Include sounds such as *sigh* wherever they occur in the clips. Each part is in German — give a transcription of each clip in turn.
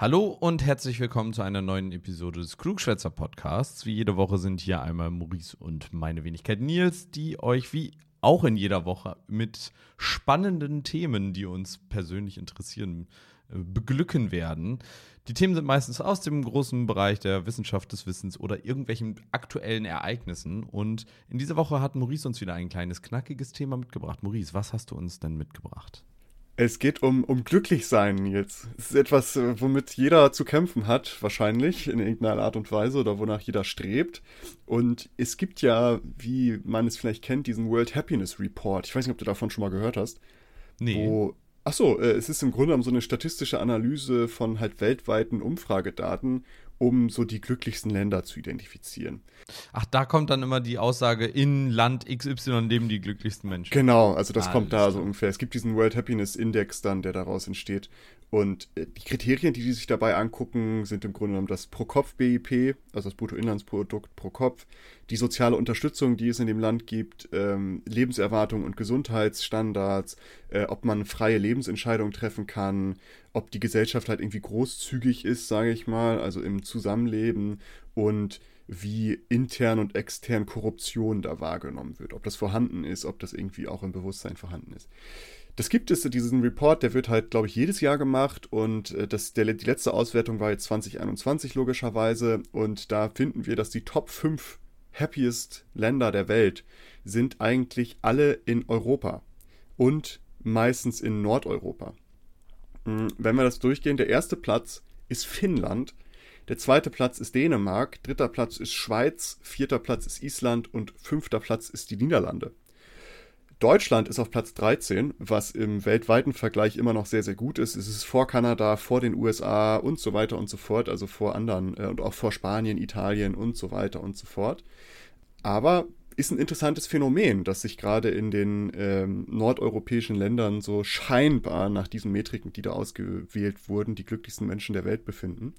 Hallo und herzlich willkommen zu einer neuen Episode des Klugschwätzer Podcasts. Wie jede Woche sind hier einmal Maurice und meine Wenigkeit Nils, die euch wie auch in jeder Woche mit spannenden Themen, die uns persönlich interessieren, äh, beglücken werden. Die Themen sind meistens aus dem großen Bereich der Wissenschaft des Wissens oder irgendwelchen aktuellen Ereignissen. Und in dieser Woche hat Maurice uns wieder ein kleines knackiges Thema mitgebracht. Maurice, was hast du uns denn mitgebracht? Es geht um, um Glücklichsein jetzt. Es ist etwas, äh, womit jeder zu kämpfen hat, wahrscheinlich, in irgendeiner Art und Weise oder wonach jeder strebt. Und es gibt ja, wie man es vielleicht kennt, diesen World Happiness Report. Ich weiß nicht, ob du davon schon mal gehört hast. Nee. Wo, ach so, äh, es ist im Grunde genommen so eine statistische Analyse von halt weltweiten Umfragedaten um so die glücklichsten Länder zu identifizieren. Ach, da kommt dann immer die Aussage, in Land XY leben die glücklichsten Menschen. Genau, also das ah, kommt da so ungefähr. Es gibt diesen World Happiness Index dann, der daraus entsteht. Und äh, die Kriterien, die die sich dabei angucken, sind im Grunde genommen das Pro-Kopf-BIP, also das Bruttoinlandsprodukt pro Kopf, die soziale Unterstützung, die es in dem Land gibt, ähm, Lebenserwartung und Gesundheitsstandards, äh, ob man freie Lebensentscheidungen treffen kann, ob die Gesellschaft halt irgendwie großzügig ist, sage ich mal, also im Zusammenleben und wie intern und extern Korruption da wahrgenommen wird, ob das vorhanden ist, ob das irgendwie auch im Bewusstsein vorhanden ist. Das gibt es, diesen Report, der wird halt, glaube ich, jedes Jahr gemacht und äh, das, der, die letzte Auswertung war jetzt 2021 logischerweise und da finden wir, dass die Top 5 happiest Länder der Welt sind eigentlich alle in Europa und meistens in Nordeuropa. Hm, wenn wir das durchgehen, der erste Platz ist Finnland, der zweite Platz ist Dänemark, dritter Platz ist Schweiz, vierter Platz ist Island und fünfter Platz ist die Niederlande. Deutschland ist auf Platz 13, was im weltweiten Vergleich immer noch sehr, sehr gut ist. Es ist vor Kanada, vor den USA und so weiter und so fort, also vor anderen äh, und auch vor Spanien, Italien und so weiter und so fort. Aber ist ein interessantes Phänomen, dass sich gerade in den ähm, nordeuropäischen Ländern so scheinbar nach diesen Metriken, die da ausgewählt wurden, die glücklichsten Menschen der Welt befinden.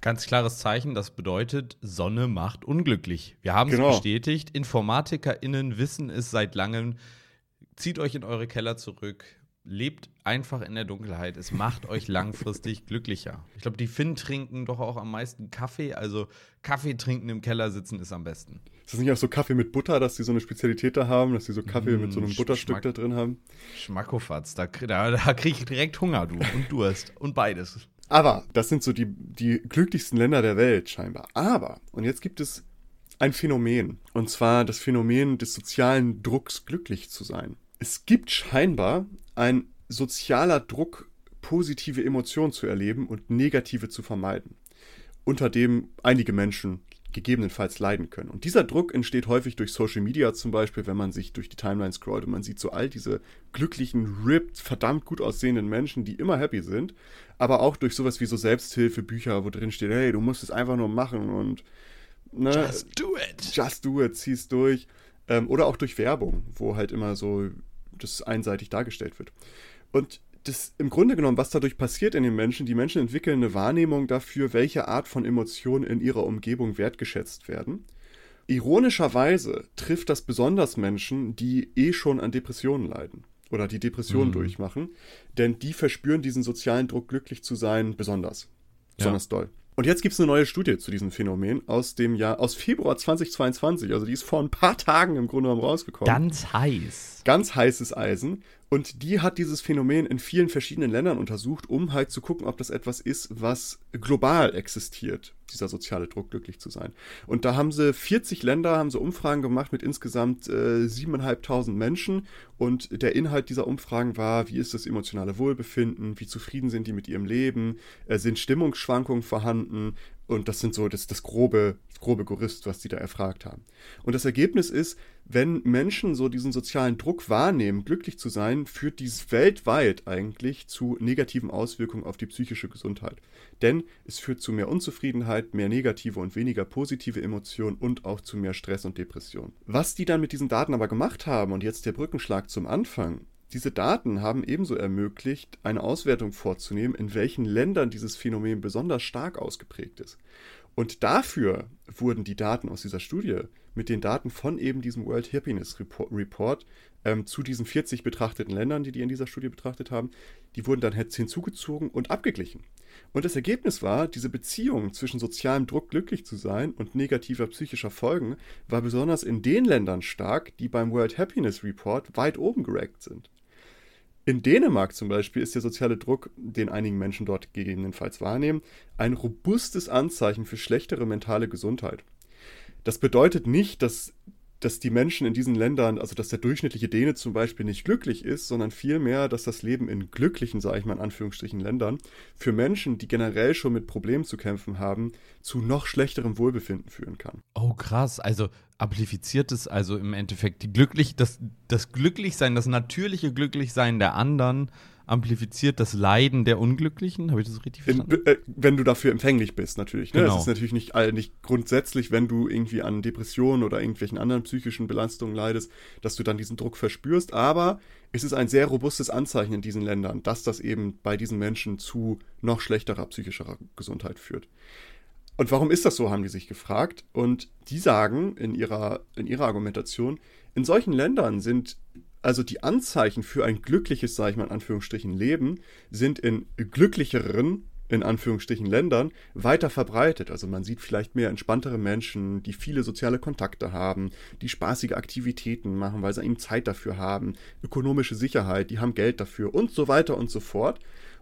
Ganz klares Zeichen, das bedeutet, Sonne macht unglücklich. Wir haben es genau. bestätigt. InformatikerInnen wissen es seit langem. Zieht euch in eure Keller zurück, lebt einfach in der Dunkelheit. Es macht euch langfristig *laughs* glücklicher. Ich glaube, die Finn trinken doch auch am meisten Kaffee. Also Kaffee trinken im Keller sitzen ist am besten. Ist das nicht auch so Kaffee mit Butter, dass die so eine Spezialität da haben, dass die so Kaffee mmh, mit so einem Butterstück Schmack, da drin haben? Schmackofatz, da, da, da kriege ich direkt Hunger, du. Und Durst. und beides. Aber das sind so die, die glücklichsten Länder der Welt scheinbar. Aber, und jetzt gibt es ein Phänomen. Und zwar das Phänomen des sozialen Drucks, glücklich zu sein. Es gibt scheinbar ein sozialer Druck, positive Emotionen zu erleben und negative zu vermeiden, unter dem einige Menschen gegebenenfalls leiden können. Und dieser Druck entsteht häufig durch Social Media zum Beispiel, wenn man sich durch die Timeline scrollt und man sieht so all diese glücklichen, ripped, verdammt gut aussehenden Menschen, die immer happy sind, aber auch durch sowas wie so Selbsthilfebücher, wo drin steht, hey, du musst es einfach nur machen und ne, Just do it. Just do it, zieh's durch. Ähm, oder auch durch Werbung, wo halt immer so das einseitig dargestellt wird. Und das im Grunde genommen, was dadurch passiert in den Menschen, die Menschen entwickeln eine Wahrnehmung dafür, welche Art von Emotionen in ihrer Umgebung wertgeschätzt werden. Ironischerweise trifft das besonders Menschen, die eh schon an Depressionen leiden oder die Depressionen mhm. durchmachen, denn die verspüren diesen sozialen Druck, glücklich zu sein, besonders. Besonders ja. doll. Und jetzt gibt es eine neue Studie zu diesem Phänomen aus dem Jahr, aus Februar 2022. Also die ist vor ein paar Tagen im Grunde genommen rausgekommen. Ganz heiß. Ganz heißes Eisen. Und die hat dieses Phänomen in vielen verschiedenen Ländern untersucht, um halt zu gucken, ob das etwas ist, was global existiert, dieser soziale Druck, glücklich zu sein. Und da haben sie 40 Länder, haben sie Umfragen gemacht mit insgesamt äh, 7.500 Menschen. Und der Inhalt dieser Umfragen war, wie ist das emotionale Wohlbefinden, wie zufrieden sind die mit ihrem Leben, äh, sind Stimmungsschwankungen vorhanden, und das sind so das, das grobe, das grobe Gerüst, was die da erfragt haben. Und das Ergebnis ist, wenn Menschen so diesen sozialen Druck wahrnehmen, glücklich zu sein, führt dies weltweit eigentlich zu negativen Auswirkungen auf die psychische Gesundheit. Denn es führt zu mehr Unzufriedenheit, mehr negative und weniger positive Emotionen und auch zu mehr Stress und Depression. Was die dann mit diesen Daten aber gemacht haben, und jetzt der Brückenschlag zum Anfang, diese Daten haben ebenso ermöglicht, eine Auswertung vorzunehmen, in welchen Ländern dieses Phänomen besonders stark ausgeprägt ist. Und dafür wurden die Daten aus dieser Studie mit den Daten von eben diesem World Happiness Report ähm, zu diesen 40 betrachteten Ländern, die die in dieser Studie betrachtet haben, die wurden dann jetzt hinzugezogen und abgeglichen. Und das Ergebnis war, diese Beziehung zwischen sozialem Druck glücklich zu sein und negativer psychischer Folgen war besonders in den Ländern stark, die beim World Happiness Report weit oben gerankt sind. In Dänemark zum Beispiel ist der soziale Druck, den einigen Menschen dort gegebenenfalls wahrnehmen, ein robustes Anzeichen für schlechtere mentale Gesundheit. Das bedeutet nicht, dass dass die Menschen in diesen Ländern, also dass der durchschnittliche Däne zum Beispiel nicht glücklich ist, sondern vielmehr, dass das Leben in glücklichen, sage ich mal in Anführungsstrichen, Ländern für Menschen, die generell schon mit Problemen zu kämpfen haben, zu noch schlechterem Wohlbefinden führen kann. Oh, krass. Also amplifiziert es also im Endeffekt die glücklich, das, das Glücklichsein, das natürliche Glücklichsein der anderen amplifiziert das Leiden der Unglücklichen. Habe ich das richtig verstanden? In, äh, wenn du dafür empfänglich bist, natürlich. Ne? Genau. Das ist natürlich nicht, nicht grundsätzlich, wenn du irgendwie an Depressionen oder irgendwelchen anderen psychischen Belastungen leidest, dass du dann diesen Druck verspürst. Aber es ist ein sehr robustes Anzeichen in diesen Ländern, dass das eben bei diesen Menschen zu noch schlechterer psychischer Gesundheit führt. Und warum ist das so, haben die sich gefragt. Und die sagen in ihrer, in ihrer Argumentation, in solchen Ländern sind also die Anzeichen für ein glückliches, sage ich mal in Anführungsstrichen, Leben sind in glücklicheren, in Anführungsstrichen, Ländern weiter verbreitet. Also man sieht vielleicht mehr entspanntere Menschen, die viele soziale Kontakte haben, die spaßige Aktivitäten machen, weil sie eben Zeit dafür haben, ökonomische Sicherheit, die haben Geld dafür und so weiter und so fort.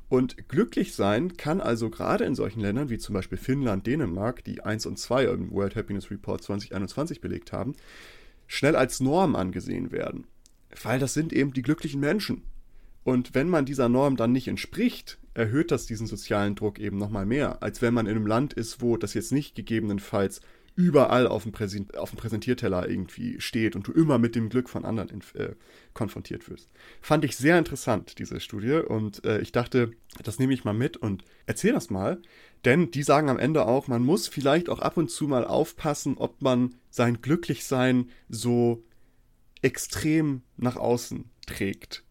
Und glücklich sein kann also gerade in solchen Ländern wie zum Beispiel Finnland, Dänemark, die 1 und 2 im World Happiness Report 2021 belegt haben, schnell als Norm angesehen werden. Weil das sind eben die glücklichen Menschen. Und wenn man dieser Norm dann nicht entspricht, erhöht das diesen sozialen Druck eben nochmal mehr, als wenn man in einem Land ist, wo das jetzt nicht gegebenenfalls überall auf dem, Präsent auf dem Präsentierteller irgendwie steht und du immer mit dem Glück von anderen äh, konfrontiert wirst. Fand ich sehr interessant, diese Studie, und äh, ich dachte, das nehme ich mal mit und erzähl das mal, denn die sagen am Ende auch, man muss vielleicht auch ab und zu mal aufpassen, ob man sein Glücklichsein so extrem nach außen trägt.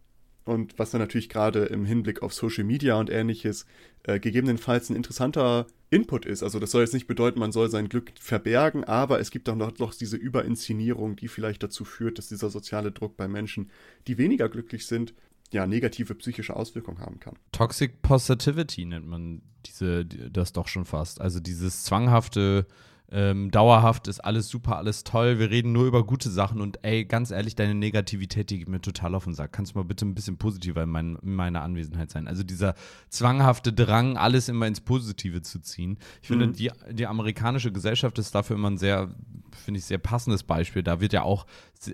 Und was dann natürlich gerade im Hinblick auf Social Media und ähnliches äh, gegebenenfalls ein interessanter Input ist. Also das soll jetzt nicht bedeuten, man soll sein Glück verbergen, aber es gibt auch noch, noch diese Überinszenierung, die vielleicht dazu führt, dass dieser soziale Druck bei Menschen, die weniger glücklich sind, ja, negative psychische Auswirkungen haben kann. Toxic Positivity nennt man diese, das doch schon fast. Also dieses zwanghafte ähm, dauerhaft ist alles super, alles toll, wir reden nur über gute Sachen und ey, ganz ehrlich, deine Negativität, die geht mir total auf den Sack. Kannst du mal bitte ein bisschen positiver in, mein, in meiner Anwesenheit sein? Also dieser zwanghafte Drang, alles immer ins Positive zu ziehen. Ich mhm. finde, die, die amerikanische Gesellschaft ist dafür immer ein sehr, finde ich, sehr passendes Beispiel. Da wird ja auch,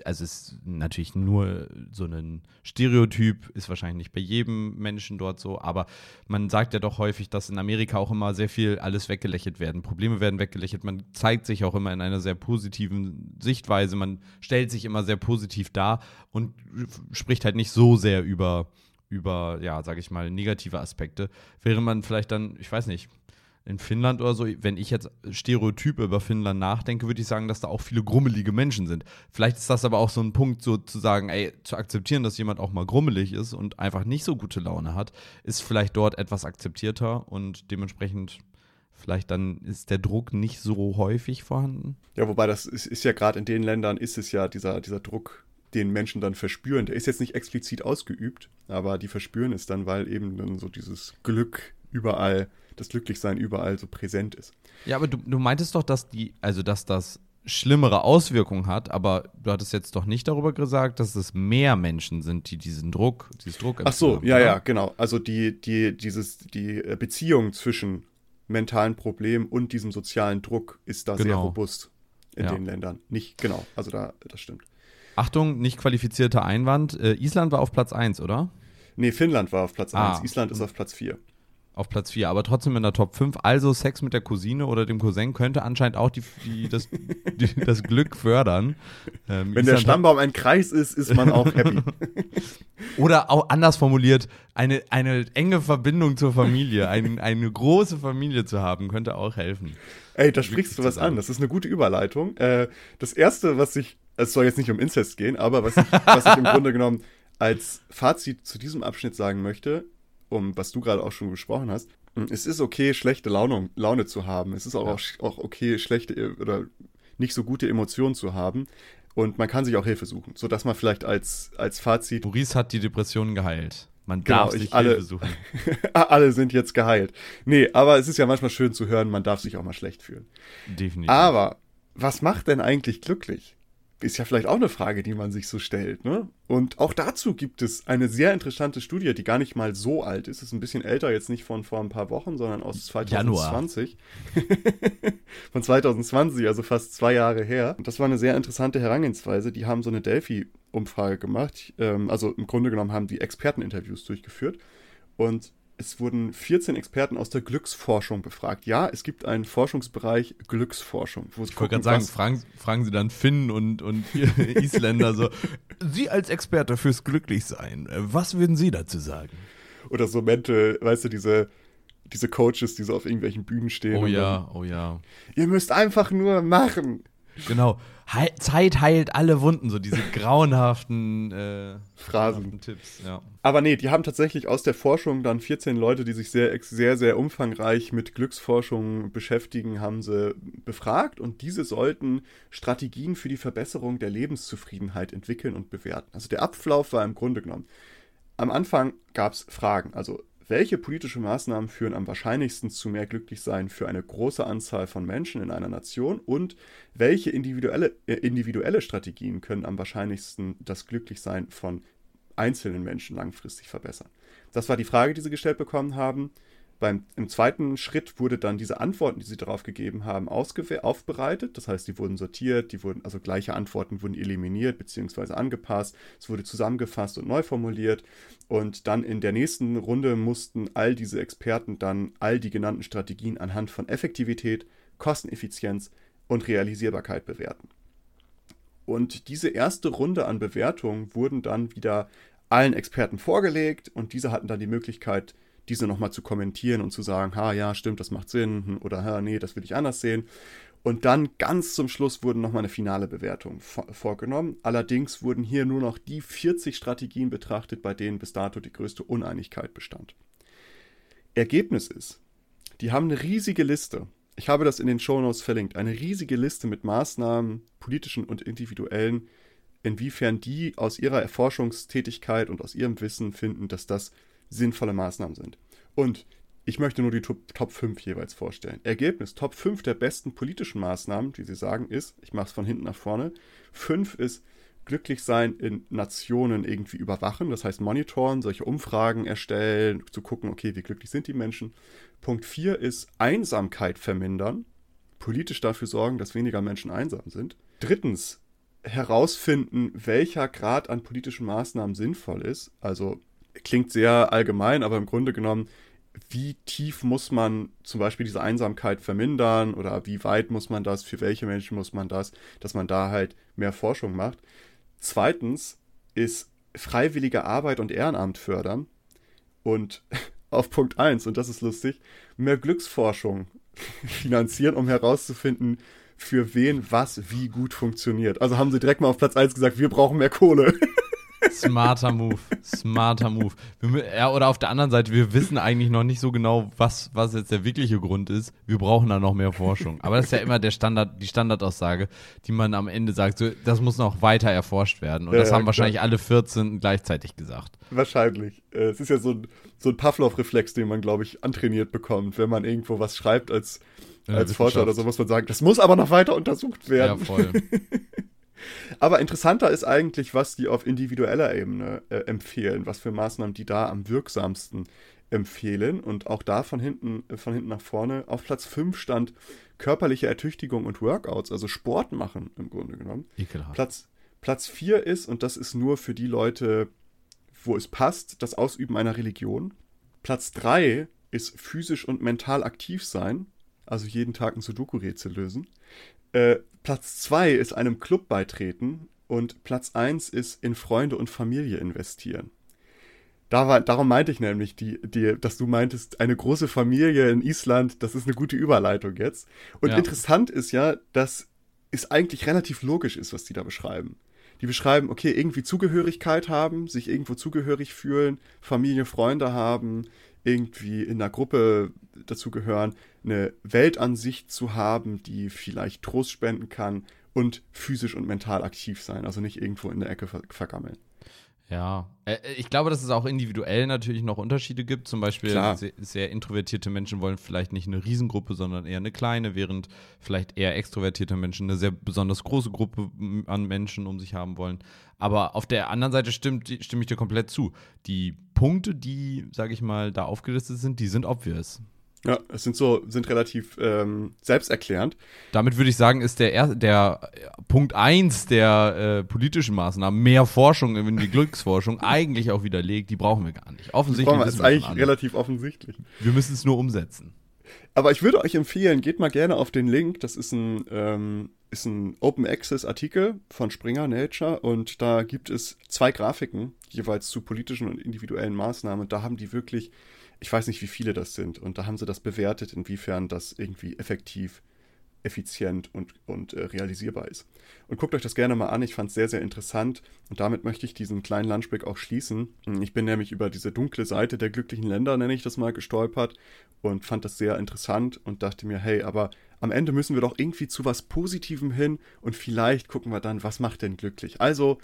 also es ist natürlich nur so ein Stereotyp, ist wahrscheinlich nicht bei jedem Menschen dort so, aber man sagt ja doch häufig, dass in Amerika auch immer sehr viel alles weggelächelt werden. Probleme werden weggelächelt, man zeigt sich auch immer in einer sehr positiven Sichtweise. Man stellt sich immer sehr positiv dar und spricht halt nicht so sehr über, über ja, sag ich mal, negative Aspekte. Während man vielleicht dann, ich weiß nicht, in Finnland oder so, wenn ich jetzt Stereotype über Finnland nachdenke, würde ich sagen, dass da auch viele grummelige Menschen sind. Vielleicht ist das aber auch so ein Punkt, so zu sagen, ey, zu akzeptieren, dass jemand auch mal grummelig ist und einfach nicht so gute Laune hat, ist vielleicht dort etwas akzeptierter und dementsprechend vielleicht dann ist der Druck nicht so häufig vorhanden. Ja, wobei das ist, ist ja gerade in den Ländern ist es ja dieser, dieser Druck, den Menschen dann verspüren. Der ist jetzt nicht explizit ausgeübt, aber die verspüren es dann, weil eben dann so dieses Glück überall, das Glücklichsein überall so präsent ist. Ja, aber du, du meintest doch, dass die, also dass das schlimmere Auswirkungen hat, aber du hattest jetzt doch nicht darüber gesagt, dass es mehr Menschen sind, die diesen Druck, dieses Druck Ach so, ja, oder? ja, genau. Also die, die, dieses, die Beziehung zwischen mentalen Problem und diesem sozialen Druck ist da genau. sehr robust in ja. den Ländern. Nicht, genau, also da, das stimmt. Achtung, nicht qualifizierter Einwand. Äh, Island war auf Platz 1, oder? Nee, Finnland war auf Platz ah. 1. Island ist auf Platz 4 auf Platz 4, aber trotzdem in der Top 5. Also Sex mit der Cousine oder dem Cousin könnte anscheinend auch die, die, das, *laughs* die, das Glück fördern. Ähm, Wenn der Stammbaum ein Kreis ist, ist man auch happy. *laughs* oder auch anders formuliert, eine, eine enge Verbindung zur Familie, ein, eine große Familie zu haben, könnte auch helfen. Ey, da sprichst du was an. Das ist eine gute Überleitung. Äh, das erste, was ich, es soll jetzt nicht um Inzest gehen, aber was ich, was ich im *laughs* Grunde genommen als Fazit zu diesem Abschnitt sagen möchte, um was du gerade auch schon gesprochen hast, es ist okay, schlechte Laune, Laune zu haben. Es ist auch, ja. auch okay, schlechte oder nicht so gute Emotionen zu haben. Und man kann sich auch Hilfe suchen, sodass man vielleicht als, als Fazit. Maurice hat die Depression geheilt. Man darf Genau, ich- sich alle- Hilfe suchen. *laughs* Alle sind jetzt geheilt. Nee, aber es ist ja manchmal schön zu hören, man darf sich auch mal schlecht fühlen. Definitiv. Aber was macht denn eigentlich glücklich? Ist ja vielleicht auch eine Frage, die man sich so stellt, ne? Und auch dazu gibt es eine sehr interessante Studie, die gar nicht mal so alt ist. Ist ein bisschen älter, jetzt nicht von vor ein paar Wochen, sondern aus 2020. *laughs* von 2020, also fast zwei Jahre her. Und das war eine sehr interessante Herangehensweise. Die haben so eine Delphi-Umfrage gemacht. Ähm, also im Grunde genommen haben die Experteninterviews durchgeführt. Und es wurden 14 Experten aus der Glücksforschung befragt. Ja, es gibt einen Forschungsbereich Glücksforschung. Wo ich wollte gerade sagen, fragen, fragen Sie dann Finn und, und *laughs* Isländer so, Sie als Experte fürs Glücklichsein, äh, was würden Sie dazu sagen? oder so Mental, weißt du, diese, diese Coaches, die so auf irgendwelchen Bühnen stehen. Oh ja, oh ja. Dann, Ihr müsst einfach nur machen. Genau. Heil, Zeit heilt alle Wunden, so diese grauenhaften äh, Phrasen. Tipps, ja. Aber nee, die haben tatsächlich aus der Forschung dann 14 Leute, die sich sehr, sehr, sehr umfangreich mit Glücksforschung beschäftigen, haben sie befragt und diese sollten Strategien für die Verbesserung der Lebenszufriedenheit entwickeln und bewerten. Also der Ablauf war im Grunde genommen. Am Anfang gab es Fragen, also welche politische Maßnahmen führen am wahrscheinlichsten zu mehr Glücklichsein für eine große Anzahl von Menschen in einer Nation und welche individuelle, äh, individuelle Strategien können am wahrscheinlichsten das Glücklichsein von einzelnen Menschen langfristig verbessern? Das war die Frage, die sie gestellt bekommen haben. Beim, Im zweiten Schritt wurde dann diese Antworten, die sie darauf gegeben haben, aufbereitet. Das heißt, die wurden sortiert, die wurden, also gleiche Antworten wurden eliminiert bzw. angepasst. Es wurde zusammengefasst und neu formuliert. Und dann in der nächsten Runde mussten all diese Experten dann all die genannten Strategien anhand von Effektivität, Kosteneffizienz und Realisierbarkeit bewerten. Und diese erste Runde an Bewertungen wurden dann wieder allen Experten vorgelegt und diese hatten dann die Möglichkeit, diese nochmal zu kommentieren und zu sagen, ha, ja, stimmt, das macht Sinn hm, oder ha, nee, das will ich anders sehen. Und dann ganz zum Schluss wurden nochmal eine finale Bewertung vor vorgenommen. Allerdings wurden hier nur noch die 40 Strategien betrachtet, bei denen bis dato die größte Uneinigkeit bestand. Ergebnis ist, die haben eine riesige Liste. Ich habe das in den Shownotes verlinkt. Eine riesige Liste mit Maßnahmen, politischen und individuellen, inwiefern die aus ihrer Erforschungstätigkeit und aus ihrem Wissen finden, dass das sinnvolle Maßnahmen sind. Und ich möchte nur die Top, Top 5 jeweils vorstellen. Ergebnis, Top 5 der besten politischen Maßnahmen, die sie sagen, ist, ich mache es von hinten nach vorne, 5 ist glücklich sein in Nationen irgendwie überwachen, das heißt monitoren, solche Umfragen erstellen, zu gucken, okay, wie glücklich sind die Menschen. Punkt 4 ist Einsamkeit vermindern, politisch dafür sorgen, dass weniger Menschen einsam sind. Drittens, herausfinden, welcher Grad an politischen Maßnahmen sinnvoll ist. Also klingt sehr allgemein, aber im Grunde genommen, wie tief muss man zum Beispiel diese Einsamkeit vermindern oder wie weit muss man das, für welche Menschen muss man das, dass man da halt mehr Forschung macht. Zweitens ist freiwillige Arbeit und Ehrenamt fördern und *laughs* auf Punkt 1, und das ist lustig, mehr Glücksforschung *laughs* finanzieren, um herauszufinden, für wen was wie gut funktioniert. Also haben sie direkt mal auf Platz 1 gesagt, wir brauchen mehr Kohle. *laughs* Smarter Move. Smarter Move. Wir, ja, oder auf der anderen Seite, wir wissen eigentlich noch nicht so genau, was, was jetzt der wirkliche Grund ist. Wir brauchen da noch mehr Forschung. Aber das ist ja immer der Standard, die Standardaussage, die man am Ende sagt, so, das muss noch weiter erforscht werden. Und Ja, das ja, haben klar. wahrscheinlich alle 14 gleichzeitig gesagt. Wahrscheinlich. Äh, Es ist ja so ein, so ein Pavlov-Reflex, den man, glaube ich, antrainiert bekommt. Wenn man irgendwo was schreibt als, als Forscher oder so, muss man sagen, das muss aber noch weiter untersucht Ja, werden. voll. *laughs* Aber interessanter ist eigentlich, was die auf individueller Ebene äh, empfehlen, was für Maßnahmen die da am wirksamsten empfehlen. Und auch da von hinten, äh, von hinten nach vorne. Auf Platz 5 stand körperliche Ertüchtigung und Workouts, also Sport machen im Grunde genommen. Ekelhaft. Platz, Platz 4 ist, und das ist nur für die Leute, wo es passt, das Ausüben einer Religion. Platz 3 ist physisch und mental aktiv sein, also jeden Tag ein Sudoku-Rätsel lösen. Äh, Platz 2 ist einem Club beitreten und Platz 1 ist in Freunde und Familie investieren. Da war, darum meinte ich nämlich, die, die, dass du meintest, eine große Familie in Island, das ist eine gute Überleitung jetzt. Und Ja. interessant ist ja, dass es eigentlich relativ logisch ist, was die da beschreiben. Die beschreiben, okay, irgendwie Zugehörigkeit haben, sich irgendwo zugehörig fühlen, Familie, Freunde haben, irgendwie in einer Gruppe dazugehören, eine Weltansicht zu haben, die vielleicht Trost spenden kann und physisch und mental aktiv sein, also nicht irgendwo in der Ecke ver vergammeln. Ja, äh, ich glaube, dass es auch individuell natürlich noch Unterschiede gibt. Zum Beispiel sehr, sehr, introvertierte Menschen wollen vielleicht nicht eine Riesengruppe, sondern eher eine kleine, während vielleicht eher extrovertierte Menschen eine sehr besonders große Gruppe an Menschen um sich haben wollen. Aber auf der anderen Seite stimmt, stimme ich dir komplett zu. Die Punkte, die, sage ich mal, da aufgelistet sind, die sind obvious. Ja, es sind so, sind relativ ähm, selbsterklärend. Damit würde ich sagen, ist der, der Punkt 1 der äh, politischen Maßnahmen, mehr Forschung in die Glücksforschung, *laughs* eigentlich auch widerlegt. Die brauchen wir gar nicht. Offensichtlich. Das ist eigentlich relativ offensichtlich. Wir müssen es nur umsetzen. Aber ich würde euch empfehlen, geht mal gerne auf den Link. Das ist ein, ähm, ist ein Open Access Artikel von Springer Nature und da gibt es zwei Grafiken, jeweils zu politischen und individuellen Maßnahmen. Und da haben die wirklich ich weiß nicht, wie viele das sind. Und da haben sie das bewertet, inwiefern das irgendwie effektiv, effizient und, und äh, realisierbar ist. Und guckt euch das gerne mal an. Ich fand es sehr, sehr interessant. Und damit möchte ich diesen kleinen Lunchbreak auch schließen. Ich bin nämlich über diese dunkle Seite der glücklichen Länder, nenne ich das mal, gestolpert und fand das sehr interessant und dachte mir, hey, aber am Ende müssen wir doch irgendwie zu was Positivem hin und vielleicht gucken wir dann, was macht denn glücklich. Also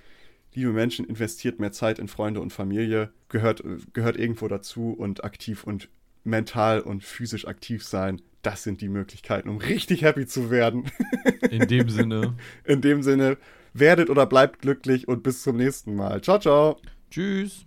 liebe Menschen, investiert mehr Zeit in Freunde und Familie, gehört, gehört irgendwo dazu und aktiv und mental und physisch aktiv sein. Das sind die Möglichkeiten, um richtig happy zu werden. *laughs* In dem Sinne. In dem Sinne, werdet oder bleibt glücklich und bis zum nächsten Mal. Ciao, ciao. Tschüss.